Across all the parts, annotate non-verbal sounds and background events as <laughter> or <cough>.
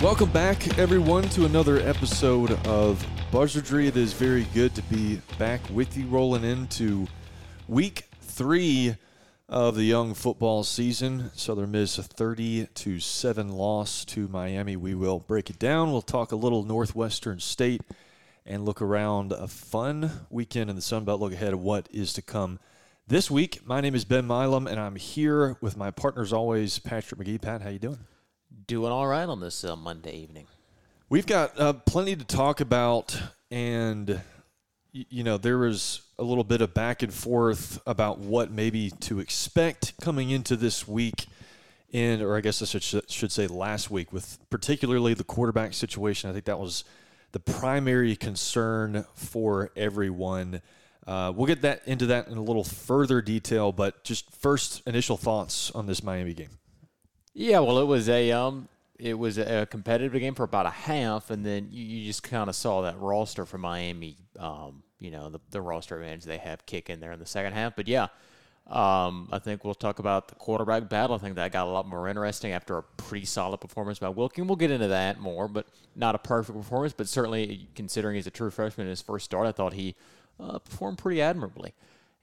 Welcome back, everyone, to another episode of Buzzardry. It is very good to be back with you, rolling into week three of the young football season. Southern Miss a 30 to 7 loss to Miami. We will break it down. We'll talk a little Northwestern State and look around a fun weekend in the Sun Belt. Look ahead of what is to come this week. My name is Ben Milam, and I'm here with my partners always, Patrick McGee. Pat, how you doing? Doing all right on this uh, Monday evening. We've got uh, plenty to talk about, and you know there was a little bit of back and forth about what maybe to expect coming into this week, and or I guess I should, should say last week, with particularly the quarterback situation. I think that was the primary concern for everyone. Uh, we'll get that into that in a little further detail, but just first initial thoughts on this Miami game. Yeah, well, it was a um, it was a competitive game for about a half, and then you, you just kind of saw that roster for Miami. Um, you know, the, the roster advantage they have kick in there in the second half. But yeah, um, I think we'll talk about the quarterback battle. I think that got a lot more interesting after a pretty solid performance by Wilkin. We'll get into that more, but not a perfect performance, but certainly considering he's a true freshman in his first start, I thought he uh, performed pretty admirably.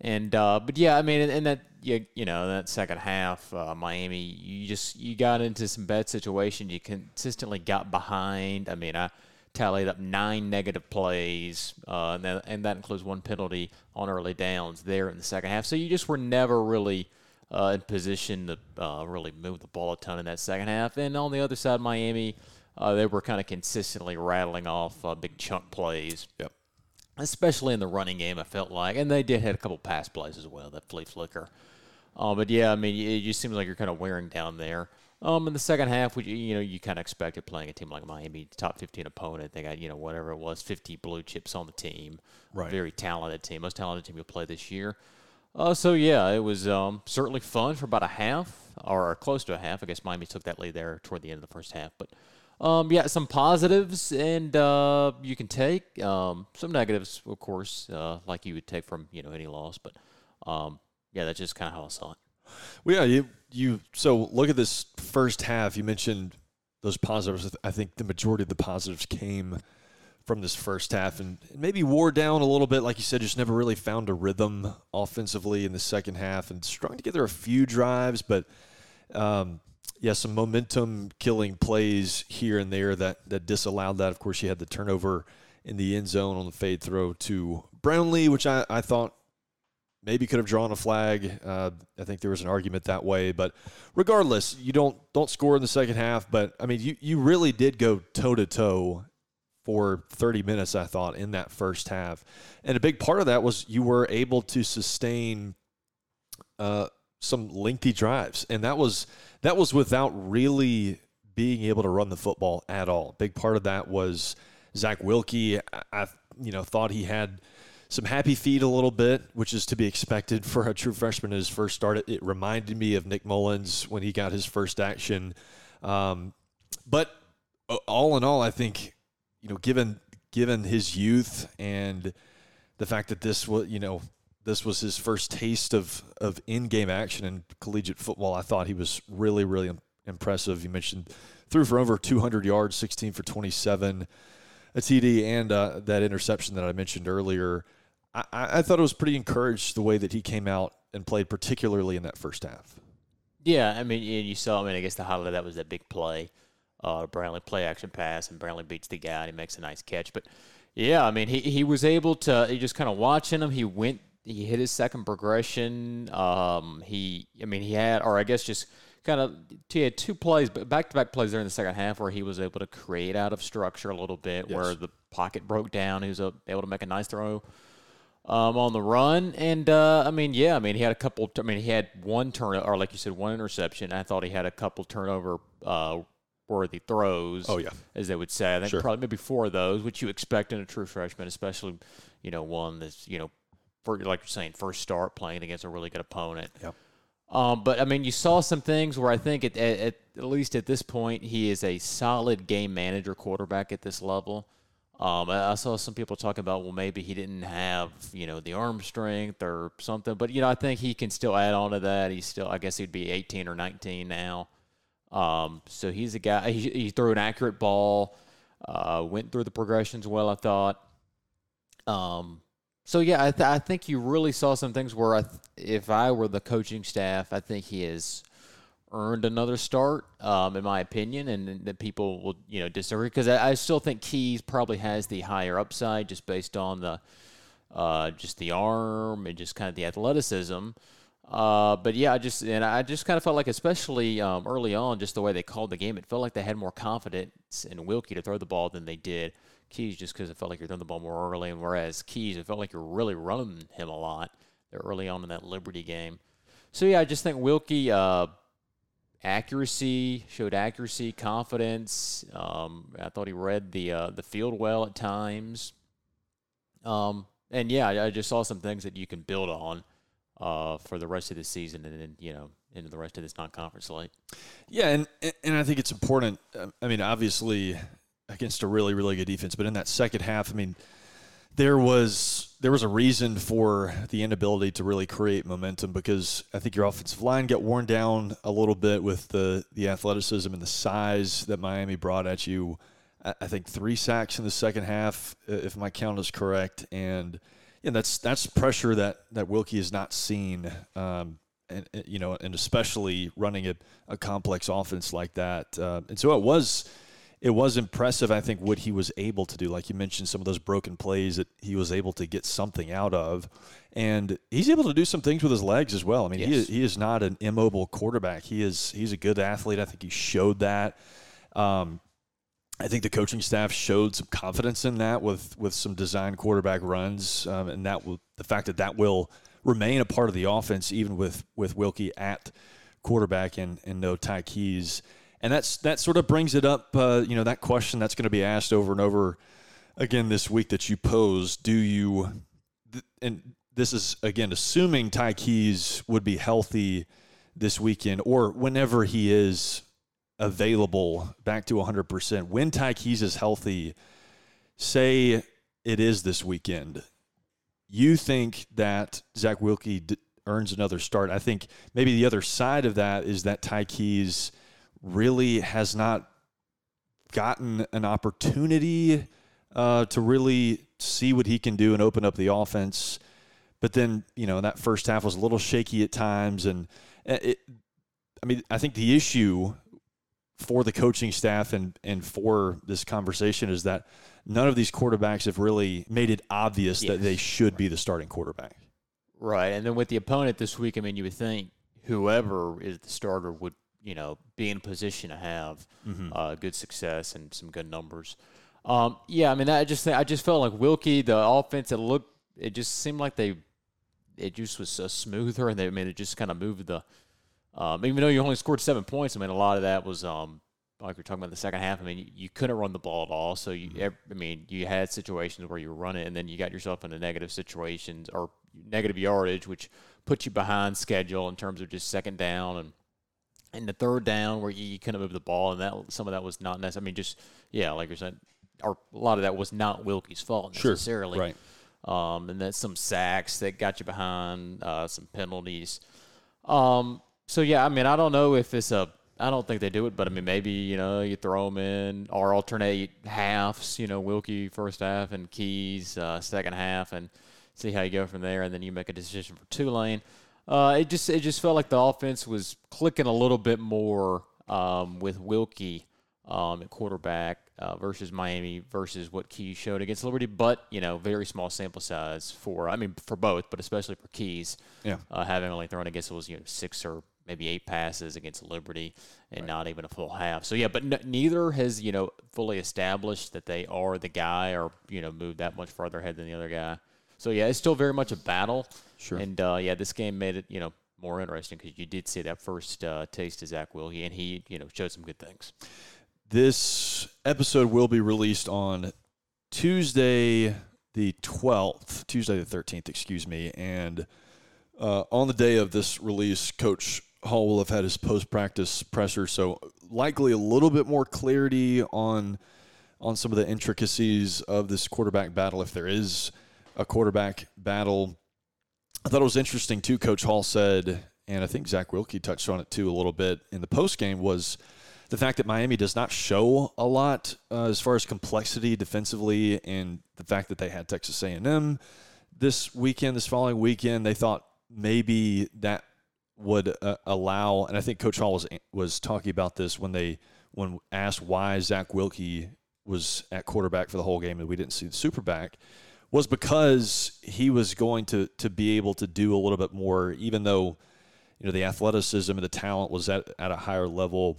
And uh, but yeah, I mean, in, in that you, you know that second half, uh, Miami, you just you got into some bad situations. You consistently got behind. I mean, I tallied up nine negative plays, uh, and, that, and that includes one penalty on early downs there in the second half. So you just were never really uh, in position to uh, really move the ball a ton in that second half. And on the other side, Miami, uh, they were kind of consistently rattling off uh, big chunk plays Yep. Especially in the running game. I felt like, and they did hit a couple pass plays as well. That flea flicker. Uh, but yeah, I mean, it just seems like you're kind of wearing down there. Um, in the second half, which you know you kind of expected playing a team like Miami, top 15 opponent. They got you know whatever it was, 50 blue chips on the team. Right. Very talented team, most talented team you'll play this year. Uh, so yeah, it was um, certainly fun for about a half or close to a half. I guess Miami took that lead there toward the end of the first half, but um, yeah, some positives and uh, you can take um, some negatives, of course, uh, like you would take from you know any loss. But um, yeah, that's just kind of how I saw it. Well, yeah, you you so look at this first half. You mentioned those positives. I think the majority of the positives came from this first half, and maybe wore down a little bit. Like you said, just never really found a rhythm offensively in the second half, and strung together a few drives, but um, yeah, some momentum killing plays here and there that that disallowed that. Of course, you had the turnover in the end zone on the fade throw to Brownlee, which I, I thought maybe could have drawn a flag. Uh, I think there was an argument that way, but regardless, you don't don't score in the second half. But I mean, you you really did go toe to toe for 30 minutes. I thought in that first half, and a big part of that was you were able to sustain uh, some lengthy drives, and that was that was without really being able to run the football at all. Big part of that was Zach Wilkie. I, I you know thought he had some happy feet a little bit, which is to be expected for a true freshman his first start. It, it reminded me of Nick Mullens when he got his first action. Um, but all in all, I think you know, given given his youth and the fact that this was, you know, this was his first taste of of in-game action in collegiate football, I thought he was really, really impressive. You mentioned threw for over 200 yards, 16 for 27, a TD, and uh, that interception that I mentioned earlier. I, I I thought it was pretty encouraged the way that he came out and played, particularly in that first half. Yeah, I mean, and you saw. I mean, I guess the highlight of that was that big play, uh, Brownlee play action pass, and Brownlee beats the guy and he makes a nice catch. But yeah, I mean, he he was able to. You just kind of watching him. He went. He hit his second progression. Um, he, I mean, he had, or I guess just kind of he had two plays, but back to back plays there in the second half where he was able to create out of structure a little bit, where the pocket broke down. He was able to make a nice throw um, on the run. And uh, I mean, yeah, I mean, he had a couple. I mean, he had one turn, or like you said, one interception. I thought he had a couple turnover uh, worthy throws. Oh, yeah. as they would say. I think Sure. probably maybe four of those, which you expect in a true freshman, especially you know one that's you know, for, like you're saying, first start playing against a really good opponent. Yep. Um, but I mean, you saw some things where I think at, at, at least at this point he is a solid game manager quarterback at this level. Um, I, I saw some people talking about well maybe he didn't have you know the arm strength or something, but you know I think he can still add on to that. He's still I guess he'd be 18 or 19 now. Um, so he's a guy. He, he threw an accurate ball. Uh, went through the progressions well. I thought. Um, so yeah, I, th- I think you really saw some things where I th- if I were the coaching staff, I think he has earned another start, um, in my opinion, and, and that people will you know disagree because I, I still think Keyes probably has the higher upside just based on the uh, just the arm and just kind of the athleticism. Uh, but yeah, I just and I just kind of felt like, especially um, early on, just the way they called the game, it felt like they had more confidence in Wilkie to throw the ball than they did Keyes, just because it felt like you're throwing the ball more early, and whereas Keyes, it felt like you're really running him a lot there early on in that Liberty game. So yeah, I just think Wilkie uh, accuracy showed accuracy, confidence. Um, I thought he read the uh, the field well at times. Um, and yeah, I, I just saw some things that you can build on uh, for the rest of the season, and then you know into the rest of this non-conference slate. Yeah, and and I think it's important. um, I mean, obviously against a really really good defense, but in that second half, I mean, there was there was a reason for the inability to really create momentum because I think your offensive line got worn down a little bit with the the athleticism and the size that Miami brought at you. I I think three sacks in the second half, if my count is correct, and yeah, that's that's pressure that that Wilkie has not seen. Um, and and, you know, and especially running a, a complex offense like that, uh, and so it was, it was impressive. I think what he was able to do, like you mentioned, some of those broken plays that he was able to get something out of, and he's able to do some things with his legs as well. I mean, he is, he is not an immobile quarterback. He is he's a good athlete. I think he showed that. Um, I think the coaching staff showed some confidence in that with with some design quarterback runs, um, and that will the fact that that will remain a part of the offense even with with Wilkie at quarterback and and no Ty Keyes, and that's that sort of brings it up. Uh, you know that question that's going to be asked over and over again this week that you posed. Do you th- and this is again assuming Ty Keyes would be healthy this weekend or whenever he is available back to 100%. When Ty Keyes is healthy, say it is this weekend, you think that Zach Wilkie d- earns another start. I think maybe the other side of that is that Ty Keyes really has not gotten an opportunity uh, to really see what he can do and open up the offense. But then, you know, that first half was a little shaky at times. And uh, it, I mean, I think the issue for the coaching staff and, and for this conversation is that none of these quarterbacks have really made it obvious that they should be the starting quarterback. Right, and then with the opponent this week, I mean, you would think whoever is the starter would, you know, be in a position to have uh, good success and some good numbers. Um, yeah, I mean, I just I just felt like Wilkie, the offense, it looked, it just seemed like they, it just was uh, smoother, and they, I mean, it just kind of moved the, um, even though you only scored seven points, I mean, a lot of that was, um, like we're talking about the second half. I mean, you, you couldn't run the ball at all. So you, ev- I mean, you had situations where you run it, and then you got yourself into negative situations or negative yardage, which put you behind schedule in terms of just second down and and the third down where you, you couldn't move the ball, and that some of that was not necessary. I mean, just yeah, like you said, or a lot of that was not Wilkie's fault necessarily. Right. Um, and then some sacks that got you behind, uh, some penalties. Um, so yeah, I mean, I don't know if it's a. I don't think they do it, but I mean, maybe you know you throw them in or alternate halves. You know, Wilkie first half and Keyes uh, second half, and see how you go from there, and then you make a decision for Tulane. Uh, it just it just felt like the offense was clicking a little bit more um, with Wilkie um, at quarterback uh, versus Miami versus what Keyes showed against Liberty, but you know very small sample size for I mean for both, but especially for Keyes. Yeah. uh, having only thrown against it was you know six or maybe eight passes against Liberty and not even a full half. So yeah, but n- neither has you know fully established that they are the guy or you know moved that much farther ahead than the other guy. So yeah, it's still very much a battle. Sure. And uh, yeah, this game made it you know more interesting because you did see that first uh, taste of Zach Wilkie, and he you know showed some good things. this episode will be released on Tuesday the 12th, Tuesday the 13th, excuse me. And uh, on the day of this release, Coach Hall will have had his post practice presser. So, likely a little bit more clarity on on some of the intricacies of this quarterback battle if there is a quarterback battle. I thought it was interesting too. Coach Hall said, and I think Zach Wilkie touched on it too a little bit in the post game was the fact that Miami does not show a lot uh, as far as complexity defensively, and the fact that they had Texas A&M this weekend, this following weekend, they thought maybe that would uh, allow. And I think Coach Hall was was talking about this when they when asked why Zach Wilkie was at quarterback for the whole game and we didn't see the superback was because he was going to to be able to do a little bit more, even though you know the athleticism and the talent was at, at a higher level.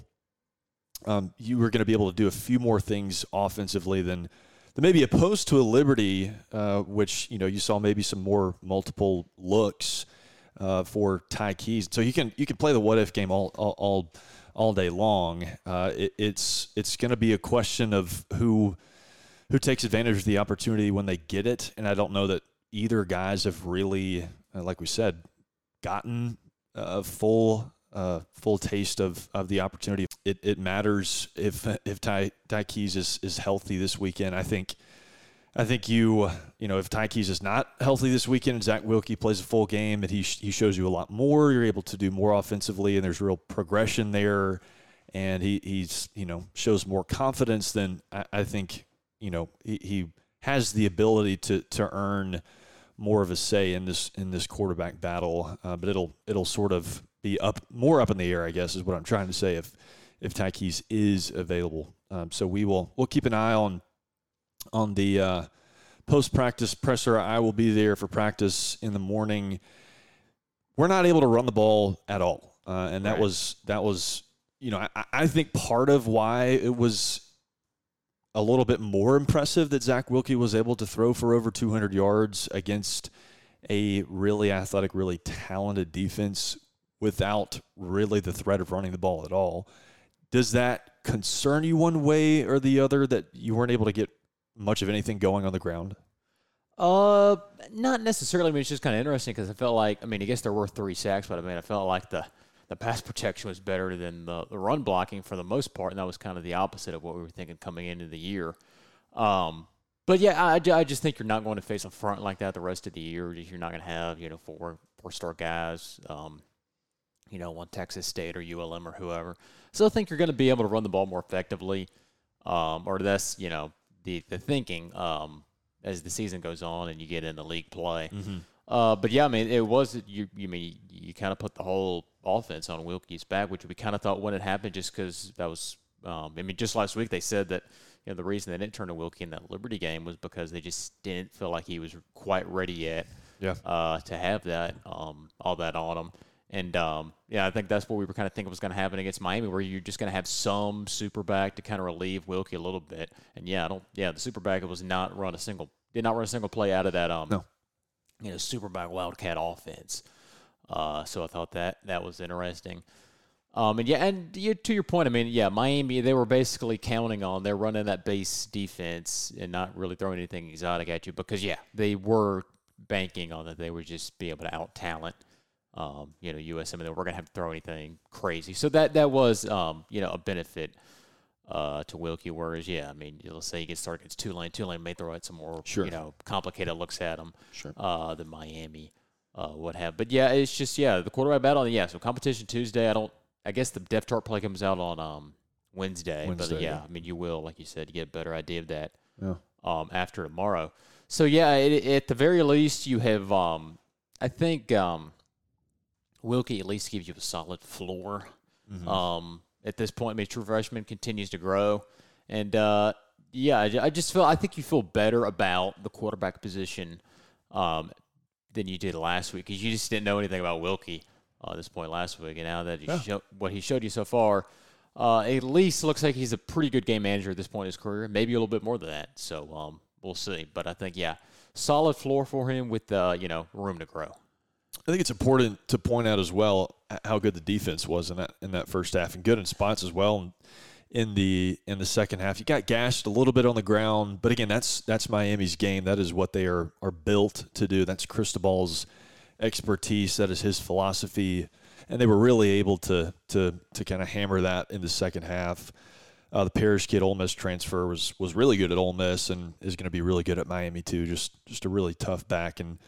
Um, you were going to be able to do a few more things offensively than than maybe opposed to a Liberty, uh, which you know you saw maybe some more multiple looks uh, for Ty Keyes. So you can you can play the what if game all all all, all day long. Uh, it, it's it's going to be a question of who who takes advantage of the opportunity when they get it. And I don't know that either guys have really, uh, like we said, gotten a full uh, full taste of, of the opportunity. It, it matters if if Ty, Ty Keyes is, is healthy this weekend. I think I think you you know if Ty Keyes is not healthy this weekend Zach Wilkie plays a full game and he he shows you a lot more. You're able to do more offensively and there's real progression there. And he he's you know shows more confidence than I, I think you know he, he has the ability to to earn more of a say in this in this quarterback battle. Uh, but it'll it'll sort of be up more up in the air, I guess, is what I'm trying to say. If if Ty is available, um, so we will we'll keep an eye on on the uh, post practice presser. I will be there for practice in the morning. We're not able to run the ball at all, uh, and that Right. was that was you know I, I think part of why it was a little bit more impressive that Zach Wilkie was able to throw for over 200 yards against a really athletic, really talented defense without really the threat of running the ball at all. Does that concern you one way or the other that you weren't able to get much of anything going on the ground? Uh, not necessarily. I mean, it's just kind of interesting because I felt like, I mean, I guess there were three sacks, but I mean, I felt like the the pass <laughs> protection was better than the, the run blocking for the most part, and that was kind of the opposite of what we were thinking coming into the year. Um, but yeah, I, I just think you're not going to face a front like that the rest of the year. You're not going to have you know four four star guys, um, you know, on Texas State or ULM or whoever. So I think you're going to be able to run the ball more effectively, um, or that's you know the the thinking um, as the season goes on and you get into league play. Uh, but yeah, I mean, it was you. You mean you kind of put the whole offense on Wilkie's back, which we kind of thought wouldn't happen just because that was. Um, I mean, just last week they said that you know the reason they didn't turn to Wilkie in that Liberty game was because they just didn't feel like he was quite ready yet. Yeah. Uh, to have that um, all that on him. And um, yeah, I think that's what we were kind of thinking was going to happen against Miami, where you're just going to have some super back to kind of relieve Wilkie a little bit. And yeah, I don't. Yeah, the super back was not run a single, did not run a single play out of that. Um, No. You know, super back Wildcat offense. Uh, so I thought that that was interesting. Um, and yeah, and you, to your point, I mean, yeah, Miami they were basically counting on they're running that base defense and not really throwing anything exotic at you because yeah, they were banking on that they would just be able to out talent, um, you know, USM and they were gonna have to throw anything crazy. So that that was um, you know a benefit uh, to Wilkie. Whereas yeah, I mean, you'll say he gets started against Tulane. Tulane may throw out some more Sure. you know complicated looks at him Sure. uh, than Miami uh, would have. But yeah, it's just yeah the quarterback battle. Yeah, so competition Tuesday. I don't. I guess the depth chart play comes out on um, Wednesday. Wednesday, but yeah, yeah. I mean you will, like you said, get a better idea of that Yeah. um, after tomorrow. So yeah, it, at the very least, you have. Um, I think um, Wilkie at least gives you a solid floor. Um, at this point, I mean, true freshman continues to grow, and uh, yeah, I, just feel. I think you feel better about the quarterback position um, than you did last week because you just didn't know anything about Wilkie uh, at this point last week, and now that he show, what he showed you so far. Uh, at least looks like he's a pretty good game manager at this point in his career. Maybe a little bit more than that. So um, we'll see. But I think yeah, solid floor for him with uh, you know room to grow. I think it's important to point out as well how good the defense was in that in that first half, and good in spots as well. In the in the second half. You got gashed a little bit on the ground, but again, that's that's Miami's game. That is what they are are built to do. That's Cristobal's expertise. That is his philosophy, and they were really able to to to kind of hammer that in the second half. Uh, the Parrish kid Ole Miss transfer was was really good at Ole Miss and is going to be really good at Miami too. Just just a really tough back, and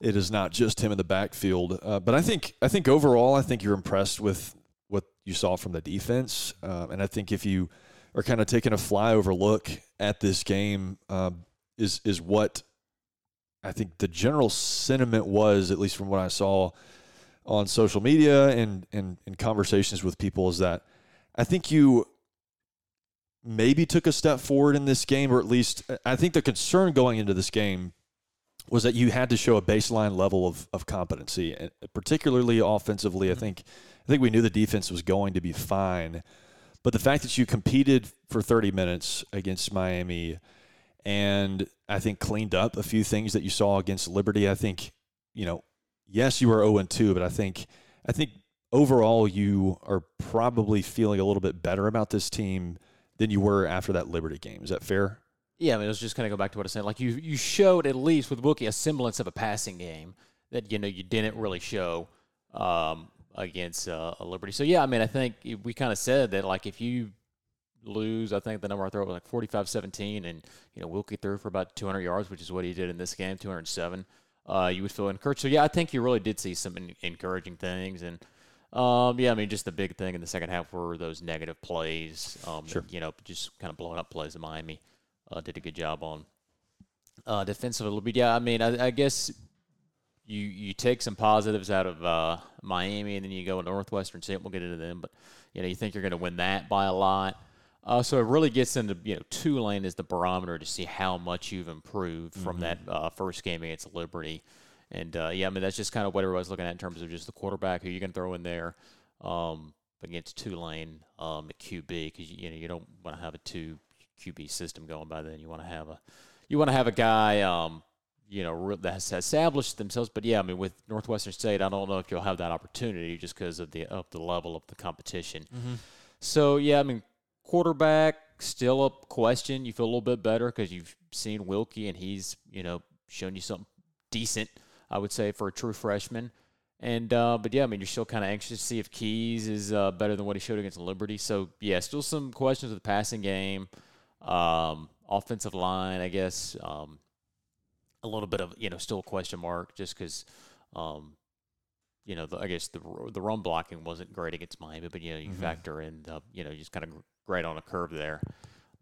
it is not just him in the backfield. Uh, but I think I think overall, I think you're impressed with what you saw from the defense, uh, and I think if you are kind of taking a flyover look at this game, uh, is is what I think the general sentiment was, at least from what I saw on social media and and in conversations with people, is that I think you maybe took a step forward in this game, or at least I think the concern going into this game was that you had to show a baseline level of, of competency, and particularly offensively. I mm-hmm. think I think we knew the defense was going to be fine, but the fact that you competed for 30 minutes against Miami, and I think cleaned up a few things that you saw against Liberty. I think you know, yes, you were 0 2, but I think I think overall you are probably feeling a little bit better about this team than you were after that Liberty game. Is that fair? Yeah, I mean, it was just kind of go back to what I said. Like you, you showed at least with Wilkie a semblance of a passing game that you know you didn't really show um, against uh, Liberty. So yeah, I mean, I think we kind of said that like if you lose, I think the number I throw was like 45-17, and you know Wilkie threw for about 200 yards, which is what he did in this game, 207. Uh, you would feel encouraged. So yeah, I think you really did see some encouraging things and. Um, yeah, I mean, just the big thing in the second half were those negative plays. Um, sure. you know, just kind of blowing up plays in Miami. Uh, did a good job on uh, defensive a little bit. Yeah, I mean, I, I, guess you you take some positives out of uh, Miami, and then you go to Northwestern State. We'll get into them, but you know, you think you're going to win that by a lot. Uh, so it really gets into you know Tulane is the barometer to see how much you've improved mm-hmm. from that uh, first game against Liberty. And uh, yeah, I mean that's just kind of what everybody's looking at in terms of just the quarterback who you can throw in there um, against Tulane um, at QB because you know you don't want to have a two QB system going by then. You want to have a you want to have a guy um, you know that has established themselves. But yeah, I mean with Northwestern State, I don't know if you'll have that opportunity just because of the of the level of the competition. Mm-hmm. So yeah, I mean quarterback still a question. You feel a little bit better because you've seen Wilkie and he's you know shown you something decent. I would say, for a true freshman. And uh, but yeah, I mean, you're still kind of anxious to see if Keyes is uh, better than what he showed against Liberty. So yeah, still some questions with the passing game, um, offensive line, I guess. Um, a little bit of you know still a question mark just because, um, you know, the, I guess the the run blocking wasn't great against Miami, but you know you mm-hmm. factor in the, you know just kind of great on a curve there.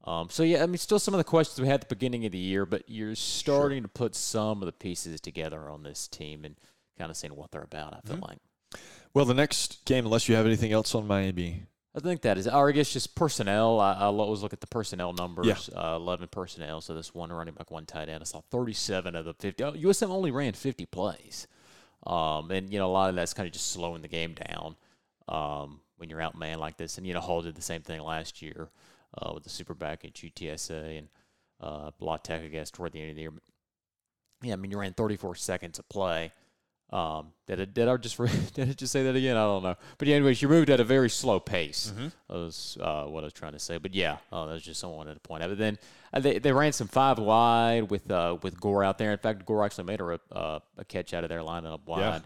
Um, so yeah, I mean, still some of the questions we had at the beginning of the year, but you're starting sure. to put some of the pieces together on this team and kind of seeing what they're about. I feel mm-hmm. like. Well, the next game, unless you have anything else on Miami, I think that is, or I guess just personnel. I, I always look at the personnel numbers. Yeah. Uh, Eleven personnel. So this one running back, one tight end. I saw 37 of the 50. Oh, USM only ran 50 plays, um, and you know a lot of that's kind of just slowing the game down um, when you're out man like this. And you know Hall did the same thing last year uh, with the super back at UTSA and uh, Tech, I guess, toward the end of the year. Yeah, I mean, you ran 34 seconds of play. Um, did, it, did I just <laughs> did I just say that again? I don't know. But yeah, anyways, you moved at a very slow pace. Mm-hmm. That was uh, what I was trying to say. But yeah, uh, that was just something I wanted to point out. But then uh, they, they ran some five wide with uh, with Gore out there. In fact, Gore actually made a, uh, a catch out of there, lining up wide. Yeah.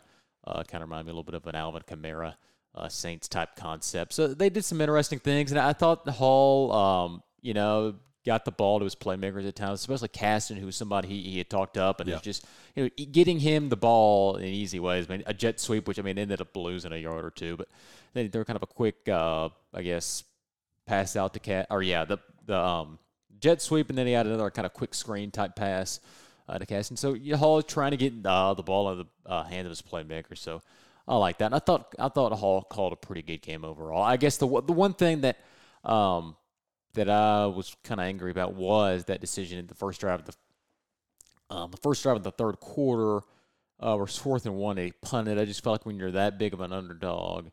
Uh, kind of reminded me a little bit of an Alvin Kamara uh, Saints type concept. So they did some interesting things, and I thought the Hall, um, you know, got the ball to his playmakers at times, especially Caston, who was somebody he, he had talked up, and yeah. it's just you know getting him the ball in easy ways. I mean, a jet sweep, which I mean ended up losing a yard or two, but they they're kind of a quick, uh, I guess, pass out to Cat, or yeah, the the um, jet sweep, and then he had another kind of quick screen type pass. Uh, to Caston. So Hall is trying to get uh, the ball in the uh, hand of his playmaker. So I like that. And I thought I thought Hall called a pretty good game overall. I guess the the one thing that um, that I was kind of angry about was that decision in the first drive of the um, the first drive of the third quarter uh, fourth and one. They punted. I just felt like when you're that big of an underdog,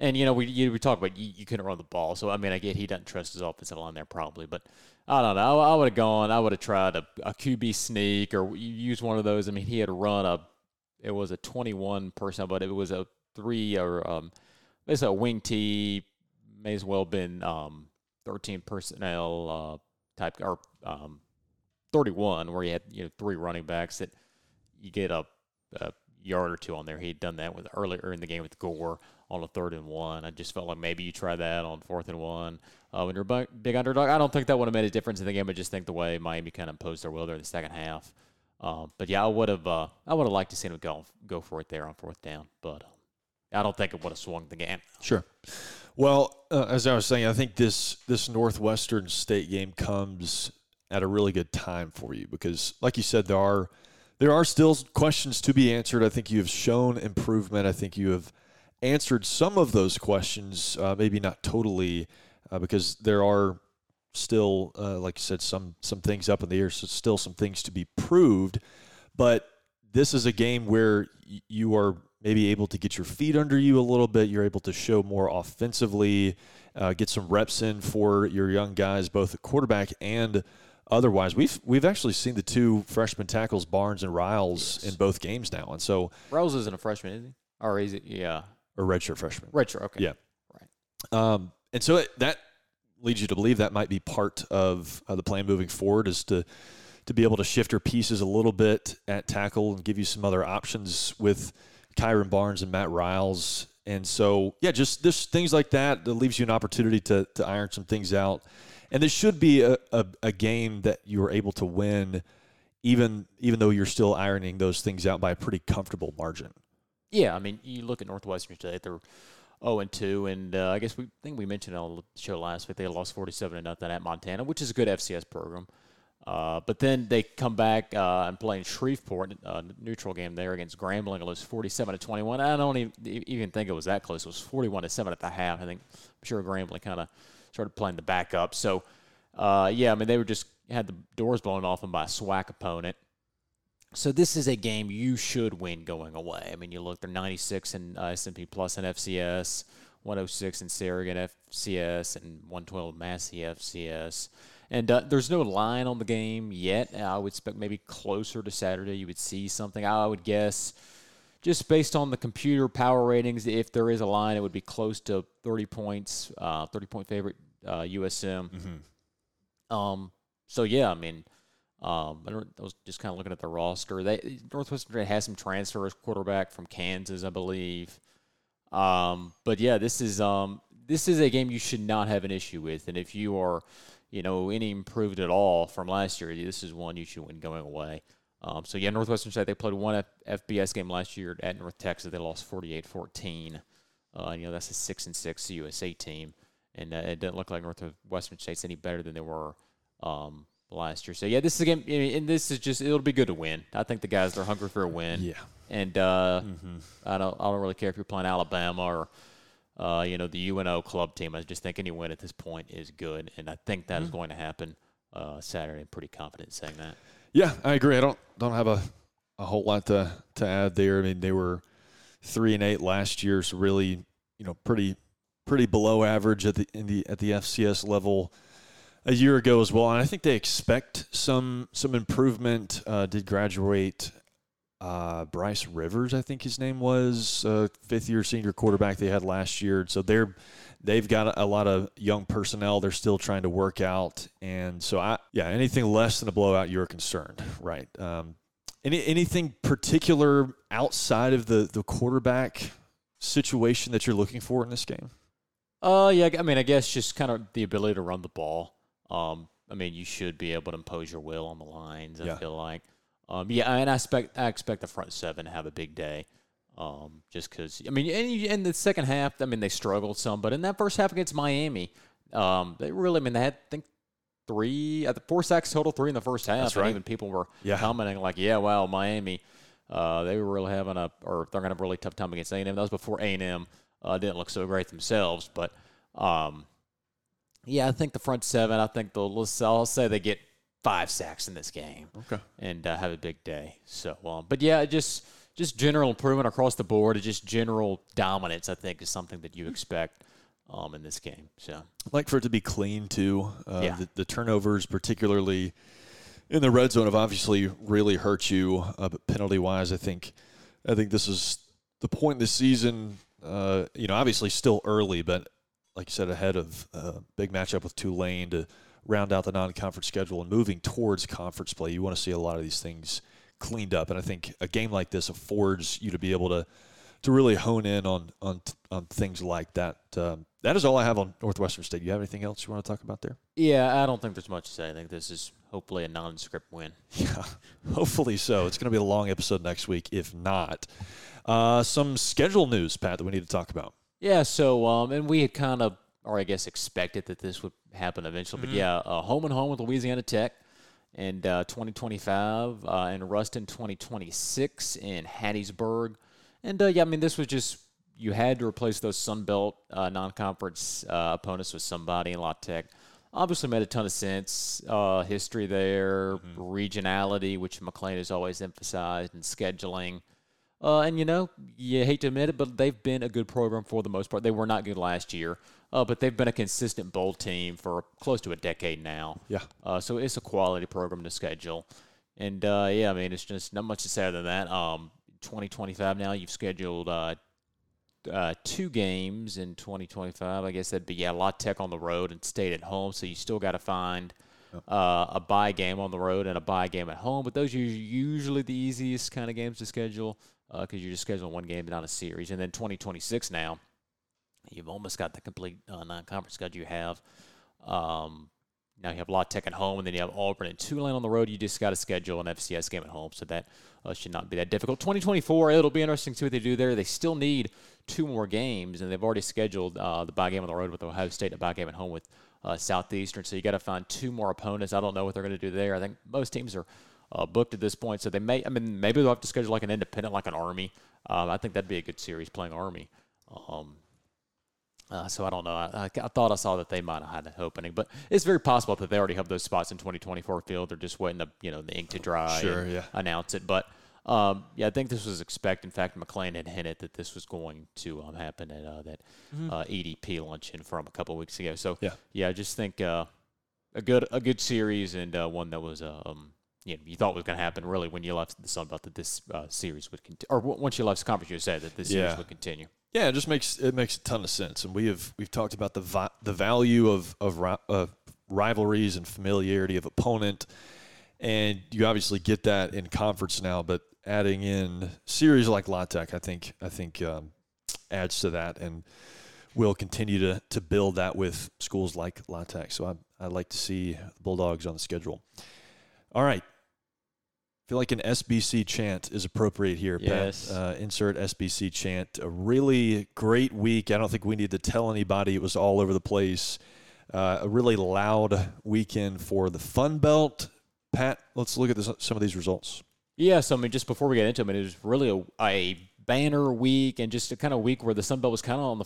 and you know we you, we talk about you, you couldn't run the ball. So I mean I get he doesn't trust his offensive line there probably, but I don't know. I, I would have gone. I would have tried a, a QB sneak or use one of those. I mean he had run a it was a 21 personnel, but it was a three or um, it's a wing tee. May as well been um, 13 personnel uh, type or um, 31, where you had you know three running backs that you get a, a yard or two on there. He had done that with earlier in the game with Gore on a third and one. I just felt like maybe you try that on fourth and one uh, when you're a big underdog. I don't think that would have made a difference in the game. I just think the way Miami kind of imposed their will there in the second half. Um, but yeah, I would have uh, I would have liked to see him go go for it there on fourth down, but um, I don't think it would have swung the game. Sure. Well, uh, as I was saying, I think this this Northwestern State game comes at a really good time for you because, like you said, there are there are still questions to be answered. I think you have shown improvement. I think you have answered some of those questions, uh, maybe not totally, uh, because there are still, uh, like you said, some some things up in the air. So still some things to be proved. But this is a game where y- you are maybe able to get your feet under you a little bit. You're able to show more offensively, uh, get some reps in for your young guys, both at quarterback and otherwise. We've we've actually seen the two freshman tackles, Barnes and Riles, Yes. in both games now, and so Riles isn't a freshman, is he? Or is it? Yeah, a redshirt freshman. retro. Okay. Yeah. Right. Um, and so it, that leads you to believe that might be part of uh, the plan moving forward is to to be able to shift your pieces a little bit at tackle and give you some other options with Kyron Barnes and Matt Riles. And so, yeah, just this things like that that leaves you an opportunity to to iron some things out. And this should be a, a, a game that you are able to win, even even though you're still ironing those things out by a pretty comfortable margin. Yeah, I mean, you look at Northwestern State; they're zero and two, and uh, I guess we I think we mentioned on the show last week they lost forty-seven to nothing at Montana, which is a good FCS program. Uh, but then they come back uh, and play in Shreveport, uh, neutral game there against Grambling, It was forty-seven to twenty-one. I don't even, even think it was that close. It was forty-one to seven at the half. I think I'm sure Grambling kind of started playing the backup. So, uh, yeah, I mean they were just had the doors blown off them by a SWAC opponent. So this is a game you should win going away. I mean, you look, they're 96 in uh, S&P Plus and FCS, 106 in Sagarin FCS, and 112 Massey FCS. And uh, there's no line on the game yet. I would expect maybe closer to Saturday you would see something. I would guess, just based on the computer power ratings, if there is a line, it would be close to 30 points, uh, 30 point favorite uh, USM. Um, so yeah, I mean, um, I, don't, I was just kind of looking at the roster. They Northwestern has some transfers, quarterback from Kansas, I believe. Um, but yeah, this is um, this is a game you should not have an issue with, and if you are, you know, any improved at all from last year, this is one you should win going away. Um, so yeah, Northwestern State they played one F- FBS game last year at North Texas. They lost 48-14. Uh, you know that's a six and six USA team, and uh, it doesn't look like Northwestern State's any better than they were um, last year. So yeah, this is a game, and this is just it'll be good to win. I think the guys they're hungry for a win. Yeah. and uh, I don't I don't really care if you're playing Alabama or uh, you know the UNO club team. I just think any win at this point is good, and I think that is going to happen uh, Saturday. I'm pretty confident saying that. Yeah, I agree. I don't don't have a, a whole lot to, to add there. I mean, they were three and eight last year, so really, you know, pretty pretty below average at the in the at the FCS level a year ago as well. And I think they expect some some improvement. Uh, did graduate uh, Bryce Rivers, I think his name was, uh, fifth year senior quarterback they had last year. So they're they've got a lot of young personnel they're still trying to work out. And so I yeah, anything less than a blowout, you're concerned, right? Um, any anything particular outside of the the quarterback situation that you're looking for in this game? Uh, yeah. I mean, I guess just kind of the ability to run the ball. Um, I mean, you should be able to impose your will on the lines. I Yeah. feel like. Um, yeah, and I expect I expect the front seven to have a big day. Um, just because I mean, and you- in the second half, I mean, they struggled some, but in that first half against Miami, um, they really, I mean, they had I think three, uh, four sacks total, three in the first half, That's and even people were Yeah. commenting like, "Yeah, wow, Miami, uh, they were really having a, or they're gonna have a really tough time against A and M." That was before A and M uh, didn't look so great themselves, but um, yeah, I think the front seven. I think they'll. Let's, I'll say they get five sacks in this game Okay. and uh, have a big day. So, um, but yeah, just just general improvement across the board, and just general dominance. I think is something that you expect um, in this game. So, like for it to be clean too. Uh, Yeah. the, the turnovers, particularly in the red zone, have obviously really hurt you. Uh, but penalty wise, I think, I think this is the point in the season. Uh, you know, obviously still early, but like you said, ahead of a uh, big matchup with Tulane to round out the non-conference schedule and moving towards conference play. You want to see a lot of these things cleaned up, and I think a game like this affords you to be able to to really hone in on on on things like that. Um, that is all I have on Northwestern State. You have anything else you want to talk about there? Yeah, I don't think there's much to say. I think this is hopefully a non-script win. Yeah, <laughs> hopefully so. It's going to be a long episode next week. If not, uh, some schedule news, Pat, that we need to talk about. Yeah. So, um, and we had kind of, or I guess, expected that this would happen eventually. Mm-hmm. But yeah, uh, home and home with Louisiana Tech and uh, 2025 uh, and Ruston 2026 in Hattiesburg. And uh, yeah, I mean, this was just you had to replace those Sun Belt uh, non-conference uh, opponents with somebody in La Tech. Obviously, made a ton of sense. Uh, history there, mm-hmm. regionality, which McClain has always emphasized, and scheduling. Uh, and you know, you hate to admit it, but they've been a good program for the most part. They were not good last year, uh, but they've been a consistent bowl team for close to a decade now. Yeah. Uh, so it's a quality program to schedule. And uh, yeah, I mean, it's just not much to say other than that. Um, 2025 now, you've scheduled uh, uh, two games in 2025. I guess that'd be yeah, La Tech on the road and State at home. So you still got to find uh, a buy game on the road and a buy game at home. But those are usually the easiest kind of games to schedule because you're just scheduling one game, not a series. And then 2026 now, you've almost got the complete uh, non-conference schedule you have. Um, now you have La Tech at home, and then you have Auburn and Tulane on the road. You just got to schedule an FCS game at home, so that uh, should not be that difficult. 2024, it'll be interesting to see what they do there. They still need two more games, and they've already scheduled uh, the buy game on the road with Ohio State and a buy game at home with uh, Southeastern. So you got to find two more opponents. I don't know what they're going to do there. I think most teams are uh, booked at this point, so they may. I mean, maybe they'll have to schedule like an independent, like an Army. Um, I think that'd be a good series playing Army. Um, uh, so I don't know. I, I, thought I saw that they might have had an opening, but it's very possible that they already have those spots in 2024 field. They're just waiting the you know the ink to dry sure, and yeah. announce it. But um, yeah, I think this was expected. In fact, McClain had hinted that this was going to um, happen at uh, that mm-hmm. uh, EDP luncheon from a couple weeks ago. So yeah, yeah, I just think uh, a good a good series and uh, one that was uh, um, you know, you thought was going to happen really when you left the Sun Belt that this uh, series would continue, or w- once you left the conference, you said that this series would continue. Yeah, it just makes it makes a ton of sense, and we have we've talked about the vi- the value of of, ri- rivalries and familiarity of opponent, and you obviously get that in conference now. But adding in series like La Tech, I think I think um, adds to that, and we'll continue to to build that with schools like La Tech. So I I like to see the Bulldogs on the schedule. All right, I feel like an SBC chant is appropriate here, yes. Pat. Uh, insert SBC chant. A really great week. I don't think we need to tell anybody it was all over the place. Uh, a really loud weekend for the Fun Belt. Pat, let's look at this, some of these results. Yeah, so I mean, just before we get into them, it was really a, a banner week and just a kind of week where the Sun Belt was kind of on the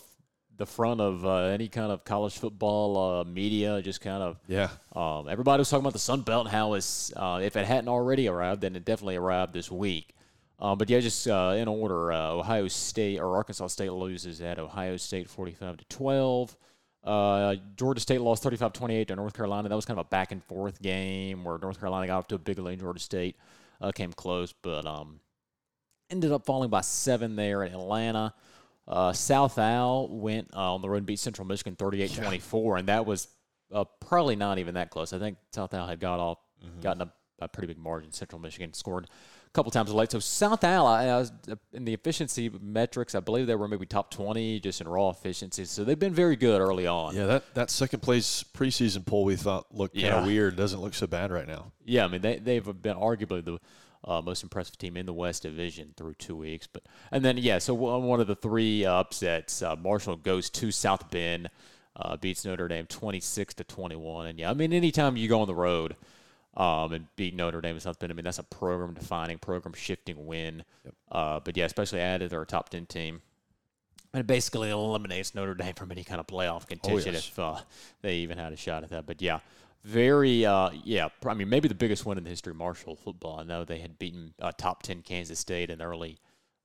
the front of uh, any kind of college football uh, media. Just kind of yeah. Um, everybody was talking about the Sun Belt and how it's uh, if it hadn't already arrived, then it definitely arrived this week. Um, but yeah, just uh, in order, uh, Ohio State or Arkansas State loses at Ohio State, forty-five to twelve. Uh, Georgia State lost 35-28 to North Carolina. That was kind of a back and forth game where North Carolina got off to a big lead. Georgia State came close, but um, ended up falling by seven there in Atlanta. Uh, South Al went uh, on the road and beat Central Michigan 38 yeah. 24, and that was uh, probably not even that close. I think South Al had got off, mm-hmm. gotten a, a, pretty big margin. Central Michigan scored a couple times late. So South Al, uh, in the efficiency metrics, I believe they were maybe top 20 just in raw efficiency. So they've been very good early on. Yeah, that, that second place preseason poll we thought looked kind of weird. Doesn't look so bad right now. Yeah, I mean, they, they've been arguably the – uh, most impressive team in the West Division through two weeks. But and then yeah, so one of the three upsets, uh, Marshall goes to South Bend, uh, beats Notre Dame twenty six to twenty one. And yeah, I mean anytime you go on the road. Um, and beat Notre Dame and South Bend. I mean, that's a program defining, program shifting win. Yep. Uh, but yeah, especially added their top 10 team. And it basically eliminates Notre Dame from any kind of playoff contention oh, yes. if uh, they even had a shot at that. But yeah, very, uh, yeah. I mean, maybe the biggest win in the history of Marshall football. I know they had beaten uh, top ten Kansas State in the early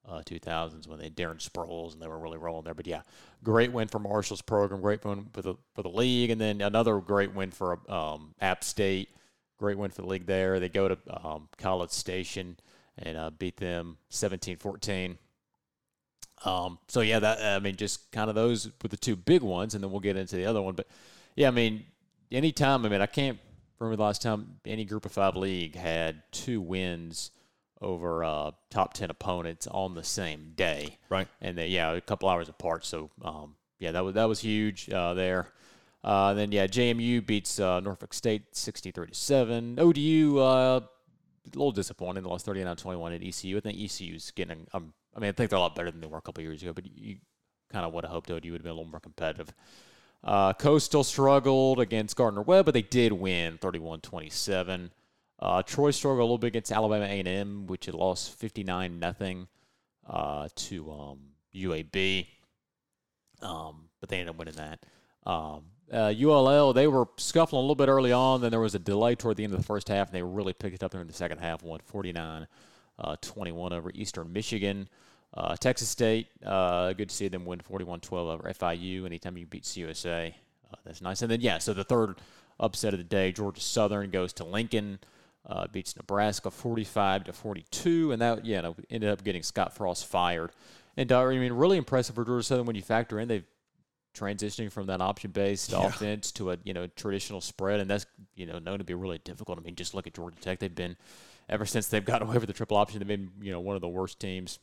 uh, 2000s when they had Darren Sproles and they were really rolling there. But yeah, great win for Marshall's program. Great win for the for the league, and then another great win for um, App State. Great win for the league there. They go to um, College Station and uh, beat them 17-14. Um, so yeah, that I mean, just kind of those were the two big ones, and then we'll get into the other one. But yeah, I mean, anytime. I mean, I can't remember the last time any Group of Five league had two wins over uh, top ten opponents on the same day. Right. And they, yeah, a couple hours apart. So um, yeah, that was that was huge uh, there. Uh, then yeah, JMU beats uh, Norfolk State 63-7. ODU uh, a little disappointing. They lost 39-21 at ECU. I think ECU's getting. Um, I mean, I think they're a lot better than they were a couple years ago, but you kind of would have hoped ODU would have been a little more competitive. Uh, Coastal struggled against Gardner Webb, but they did win 31-27. Uh, Troy struggled a little bit against Alabama A&M, which had lost 59 nothing uh, to um, UAB, um, but they ended up winning that. Um, uh, ULL, they were scuffling a little bit early on. Then there was a delay toward the end of the first half, and they really picked it up in the second half, won 49 uh, 21 over Eastern Michigan. Uh, Texas State, uh, good to see them win 41 12 over FIU. Anytime you beat CUSA, uh, that's nice. And then, yeah, so the third upset of the day, Georgia Southern goes to Lincoln. Uh, beats Nebraska 45 to 42, and that yeah ended up getting Scott Frost fired. And uh, I mean, really impressive for Georgia Southern when you factor in they've transitioning from that option-based Yeah. offense to a you know traditional spread, and that's you know known to be really difficult. I mean, just look at Georgia Tech; they've been ever since they've got away with the triple option, they've been you know one of the worst teams.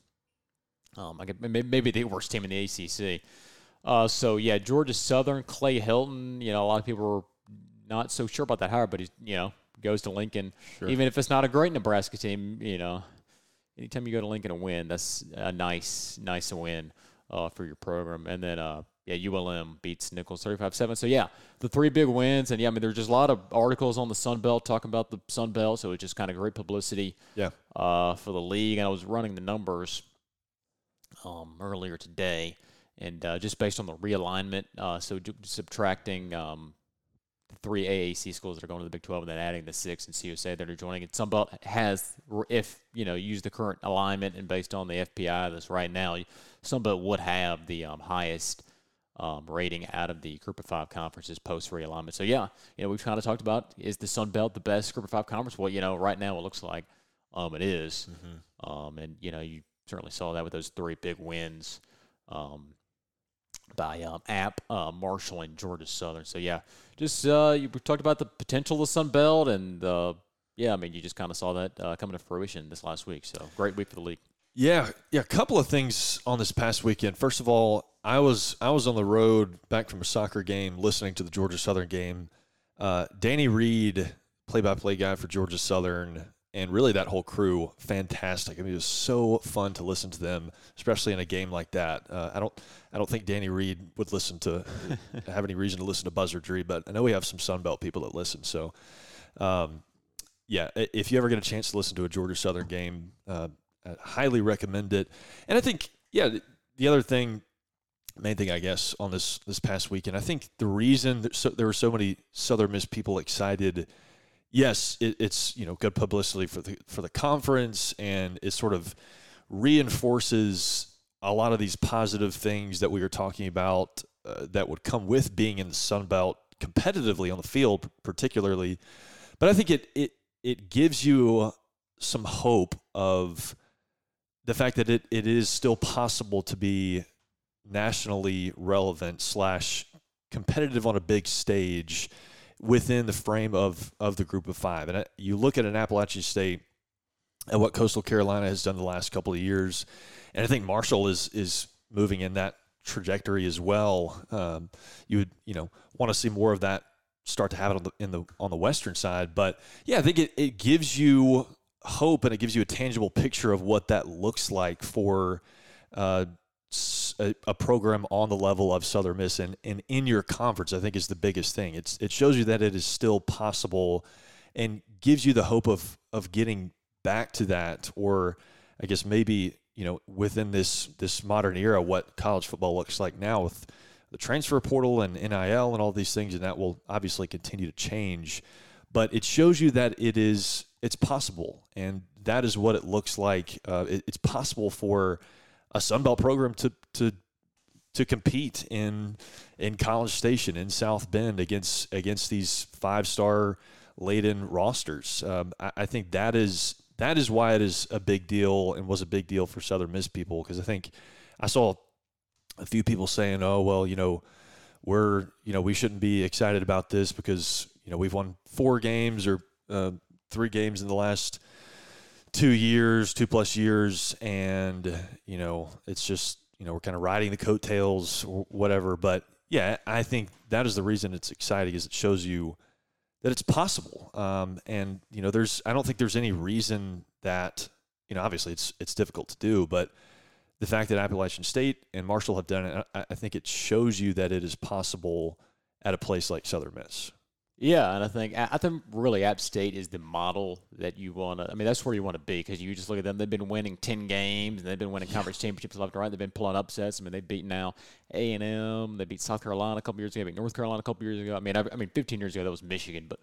Um, I could, maybe, maybe the worst team in the ACC. Uh, so yeah, Georgia Southern, Clay Helton. You know, a lot of people were not so sure about that hire, but he, you know goes to Lincoln, even if it's not a great Nebraska team. You know, anytime you go to Lincoln and win, that's a nice, nice win uh, for your program. And then, uh, yeah, ULM beats Nicholls 35-7. So, yeah, the three big wins. And, yeah, I mean, there's just a lot of articles on the Sun Belt talking about the Sun Belt. So it's just kind of great publicity Yeah. uh, for the league. And I was running the numbers um, earlier today. And uh, just based on the realignment, uh, so ju- subtracting um, the three AAC schools that are going to the Big 12 and then adding the six and CUSA that are joining it. Sunbelt has, if you know, use the current alignment and based on the FPI that's right now, Sunbelt would have the um, highest um, rating out of the Group of Five conferences post realignment. So yeah, you know, we've kind of talked about is the Sun Belt the best Group of Five conference? Well, you know, right now it looks like um, it is. Um, and you know, you certainly saw that with those three big wins. Um, by um, App, uh, Marshall, and Georgia Southern. So yeah, just uh, you talked about the potential of the Sun Belt, and uh, yeah, I mean you just kind of saw that uh, coming to fruition this last week. So great week for the league. Yeah, yeah. A couple of things on this past weekend. First of all, I was I was on the road back from a soccer game, listening to the Georgia Southern game. Uh, Danny Reed, play-by-play guy for Georgia Southern, and really that whole crew, fantastic. I mean, it was so fun to listen to them, especially in a game like that. Uh, I don't I don't think Danny Reed would listen to <laughs> have any reason to listen to Buzzardry, but I know we have some Sun Belt people that listen. So, um, yeah, if you ever get a chance to listen to a Georgia Southern game, uh, I highly recommend it. And I think, yeah, the- the other thing, main thing I guess on this this past weekend, I think the reason so, there were so many Southern Miss people excited. Yes, it, it's you know good publicity for the for the conference, and it sort of reinforces a lot of these positive things that we were talking about uh, that would come with being in the Sun Belt competitively on the field, particularly. But I think it it it gives you some hope of the fact that it, it is still possible to be nationally relevant slash competitive on a big stage within the frame of of the group of five. And you look at an Appalachian State and what Coastal Carolina has done the last couple of years, and I think Marshall is is moving in that trajectory as well. Um, you would you know want to see more of that start to happen on the in the on the western side, but yeah, I think it, it gives you hope and it gives you a tangible picture of what that looks like for uh, a, a program on the level of Southern Miss and, and in your conference. I think is the biggest thing. It's it shows you that it is still possible and gives you the hope of of getting back to that or I guess maybe you know within this this modern era what college football looks like now with the transfer portal and NIL and all these things and that will obviously continue to change but it shows you that it is it's possible and that is what it looks like uh, it, it's possible for a Sunbelt program to to to compete in in College Station in South Bend against against these five star laden rosters. Um, I, I think that is that is why it is a big deal and was a big deal for Southern Miss people because I think I saw a few people saying, "Oh, well, you know, we're you know we shouldn't be excited about this because you know we've won four games or uh, three games in the last two years, two plus years, and you know it's just you know we're kind of riding the coattails or whatever." But yeah, I think that is the reason it's exciting is it shows you that it's possible. Um, and you know, there's I don't think there's any reason that you know obviously it's it's difficult to do, but the fact that Appalachian State and Marshall have done it, I, I think it shows you that it is possible at a place like Southern Miss. Yeah, and I think I think really App State is the model that you want to. I mean, that's where you want to be because you just look at them. They've been winning ten games and they've been winning conference championships left and right. They've been pulling upsets. I mean, they beat now A and M. They beat South Carolina a couple years ago. They beat North Carolina a couple years ago. I mean, I, I mean, fifteen years ago that was Michigan, but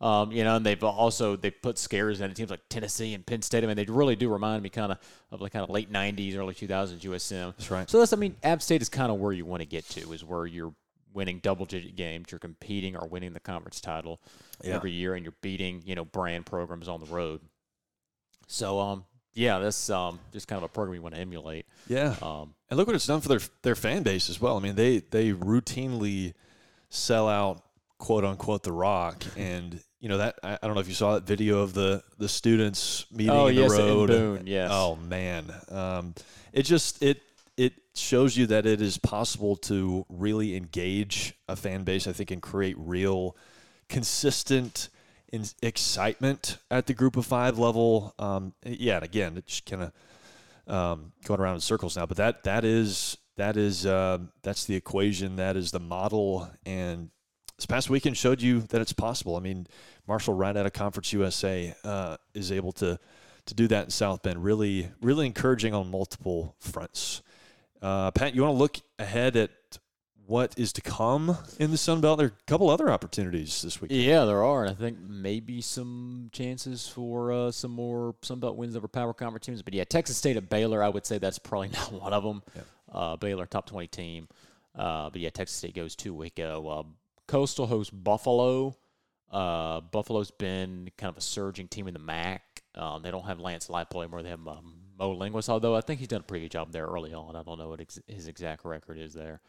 um, you know, and they've also they put scares in teams like Tennessee and Penn State. I mean, they really do remind me kind of of like kind of late '90s, early 2000s USM. That's right. So that's I mean, App State is kind of where you want to get to, is where you're winning double digit games, you're competing or winning the conference title Yeah. every year, and you're beating you know brand programs on the road. So um, yeah, that's um just kind of a program you want to emulate. Yeah. Um, And look what it's done for their their fan base as well. I mean, they they routinely sell out quote unquote the rock <laughs> and you know that I, I don't know if you saw that video of the the students meeting Oh, in yes, the in road. Boone, yes. Oh man. Um, it just it shows you that it is possible to really engage a fan base, I think, and create real consistent in excitement at the group of five level. Um, yeah, and again, it's kind of um, going around in circles now, but that that is that is uh, that's the equation. That is the model. And this past weekend showed you that it's possible. I mean, Marshall, right out of Conference USA, uh, is able to to do that in South Bend. Really, really encouraging on multiple fronts. Uh, Pat, you want to look ahead at what is to come in the Sun Belt? There are a couple other opportunities this week. Yeah, there are, and I think maybe some chances for uh, some more Sun Belt wins over Power Conference teams. But yeah, Texas State at Baylor, I would say that's probably <laughs> not one of them. Uh, Baylor, top twenty team. Uh, but yeah, Texas State goes two week. Uh, uh, Coastal hosts Buffalo. Uh, Buffalo's been kind of a surging team in the MAC. Um, they don't have Lance Leipold anymore. They have um, Mo Linguist, although I think he's done a pretty good job there early on. I don't know what ex- his exact record is there.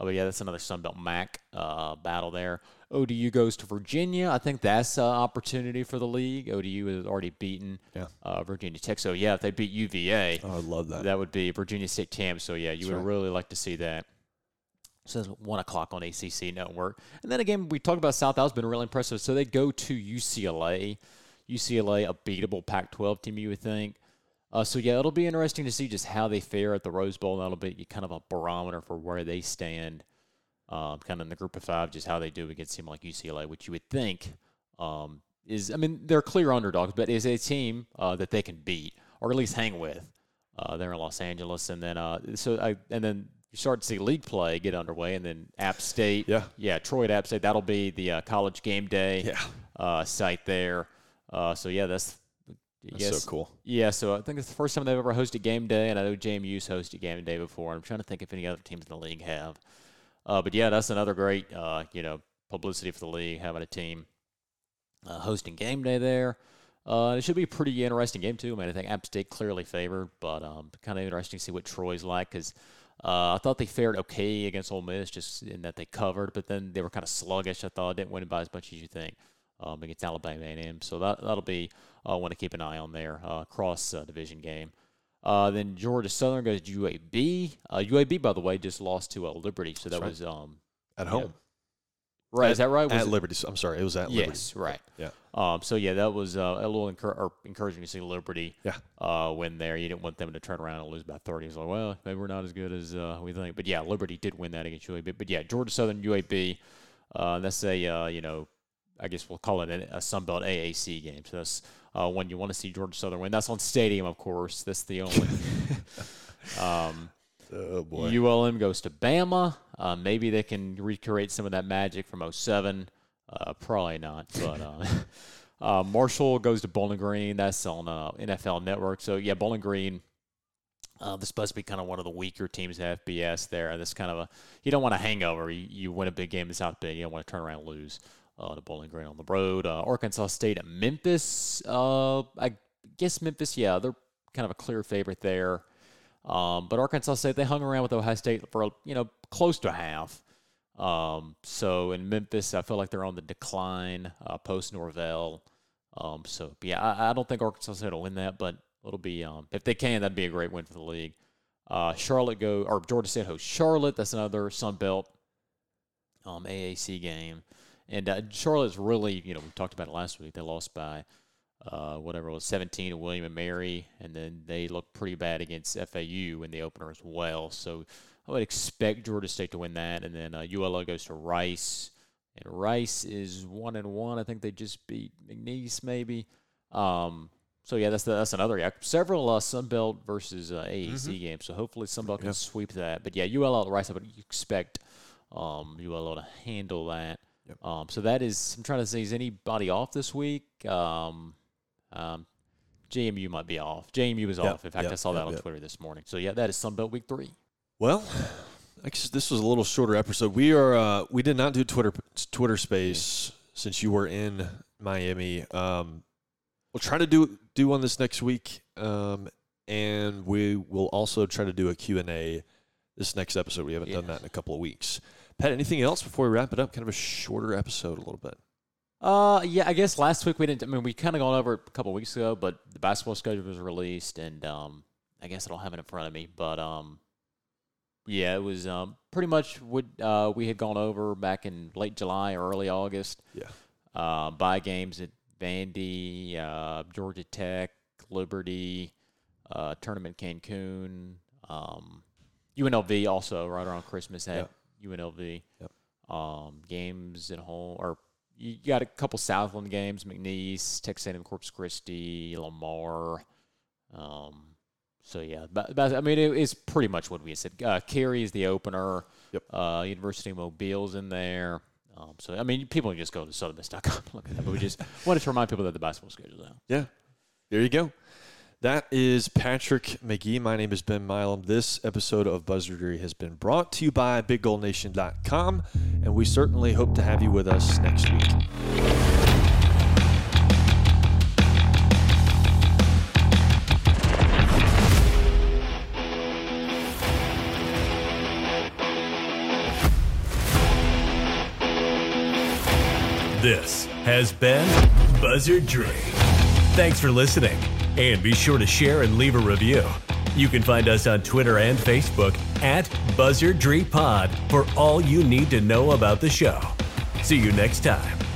Oh, but yeah, that's another Sunbelt MAC uh, battle there. ODU goes to Virginia. I think that's an opportunity for the league. ODU has already beaten Yeah. uh, Virginia Tech. So, yeah, if they beat UVA, Oh, I love that. that would be Virginia State champs. So, yeah, you That's would right. really like to see that. So that's 1 o'clock on ACC Network. And then again, we talked about South. That's been really impressive. So they go to UCLA. UCLA, a beatable Pac 12 team, you would think. Uh, so yeah, it'll be interesting to see just how they fare at the Rose Bowl. That'll be kind of a barometer for where they stand, um, kind of in the group of five, just how they do against a team like UCLA, which you would think um, is, I mean, they're clear underdogs, but is a team uh, that they can beat or at least hang with. Uh, they're in Los Angeles, and then uh, so I, and then you start to see league play get underway, and then App State, Yeah. yeah, Troy at App State. That'll be the uh, college game day Yeah. uh, site there. Uh, so yeah, that's That's yes. so cool. Yeah, so I think it's the first time they've ever hosted game day, and I know JMU's hosted game day before. I'm trying to think if any other teams in the league have. Uh, but yeah, that's another great, uh, you know, publicity for the league having a team uh, hosting game day there. Uh, it should be a pretty interesting game too. I mean, I think App State clearly favored, but um, kind of interesting to see what Troy's like because uh, I thought they fared okay against Ole Miss, just in that they covered, but then they were kind of sluggish. I thought they didn't win by as much as you think um, against Alabama A&M. So that that'll be uh, want to keep an eye on there. Uh, cross uh, division game. Uh, then Georgia Southern goes to UAB. Uh, UAB, by the way, just lost to uh, Liberty, so that right. was um, At home. right. At- is that right? Was At it- Liberty. I'm sorry. It was at Liberty. Yes, right. Yeah. Um, so yeah, that was uh, a little encouraging to see Liberty Yeah. uh, win there. You didn't want them to turn around and lose by 30. It's like, well, maybe we're not as good as uh, we think. But yeah, Liberty did win that against UAB. But yeah, Georgia Southern UAB. Uh, that's a uh, you know, I guess we'll call it a, a Sunbelt AAC game. So that's uh, when you want to see Georgia Southern win. That's on Stadium, of course. That's the only. <laughs> um, Oh boy. ULM goes to Bama. Uh, maybe they can recreate some of that magic from 07. Uh, probably not. But uh, <laughs> uh, Marshall goes to Bowling Green. That's on uh, NFL Network. So, yeah, Bowling Green. Uh, this supposed to be kind of one of the weaker teams at FBS there. This kind of a you don't want a hangover. You, you win a big game in South Bend. You don't want to turn around and lose uh, to Bowling Green on the road. Uh, Arkansas State at Memphis. Uh, I guess Memphis. Yeah, they're kind of a clear favorite there. Um, but Arkansas State they hung around with Ohio State for you know close to half. Um, so in Memphis, I feel like they're on the decline uh, post Norvell. Um, so yeah, I, I, don't think Arkansas State will win that, but it'll be um, if they can, that'd be a great win for the league. Uh, Charlotte go or Georgia State hosts Charlotte. That's another Sun Belt um, AAC game, and uh, Charlotte's really you know we talked about it last week. They lost by uh, whatever it was 17 to William and Mary, and then they looked pretty bad against FAU in the opener as well. So I would expect Georgia State to win that, and then uh, ULO goes to Rice, and Rice is one and one. I think they just beat McNeese maybe. Um, so yeah, that's the, that's another yeah. Several uh, Sunbelt versus uh, AAC mm-hmm. games. So hopefully Sunbelt can sweep that. But yeah, ULO Rice, I would expect um, ULO to handle that. Yep. Um, so that is. I'm trying to see is anybody off this week. Um, um, JMU might be off. JMU is yep. off. In fact, I saw that on Twitter this morning. So yeah, that is Sunbelt Week Three. Well, I guess this was a little shorter episode. We are uh, we did not do Twitter Twitter Space since you were in Miami. Um, we'll try to do do one this next week, um, and we will also try to do a Q and A this next episode. We haven't yeah. done that in a couple of weeks. Pat, anything else before we wrap it up? Kind of a shorter episode, a little bit. Uh, yeah, I guess last week we didn't. I mean, we kind of gone over it a couple weeks ago, but the basketball schedule was released, and um, I guess I don't have it in front of me, but um, yeah, it was um, pretty much what uh, we had gone over back in late July or early August. Yeah. Uh, buy games at Vandy, uh, Georgia Tech, Liberty, uh, tournament Cancun, um, UNLV also right around Christmas had. UNLV. Yep. Um, games at home or you got a couple Southland games, McNeese, Texas A&M Corpus Christi, Lamar. Um, so yeah, but, but I mean, it, it's pretty much what we said. Uh, Carey is the opener. Yep. Uh, University of Mobile's in there. Um, so I mean, people can just go to southernmiss.com look at that. But we just <laughs> wanted to remind people that the basketball schedule is out. Yeah, there you go. That is Patrick McGee. My name is Ben Milam. This episode of Buzzardry has been brought to you by BigGoldNation.com, and we certainly hope to have you with us next week. This has been Buzzardry. Thanks for listening, and be sure to share and leave a review. You can find us on Twitter and Facebook at Buzzardry Pod for all you need to know about the show. See you next time.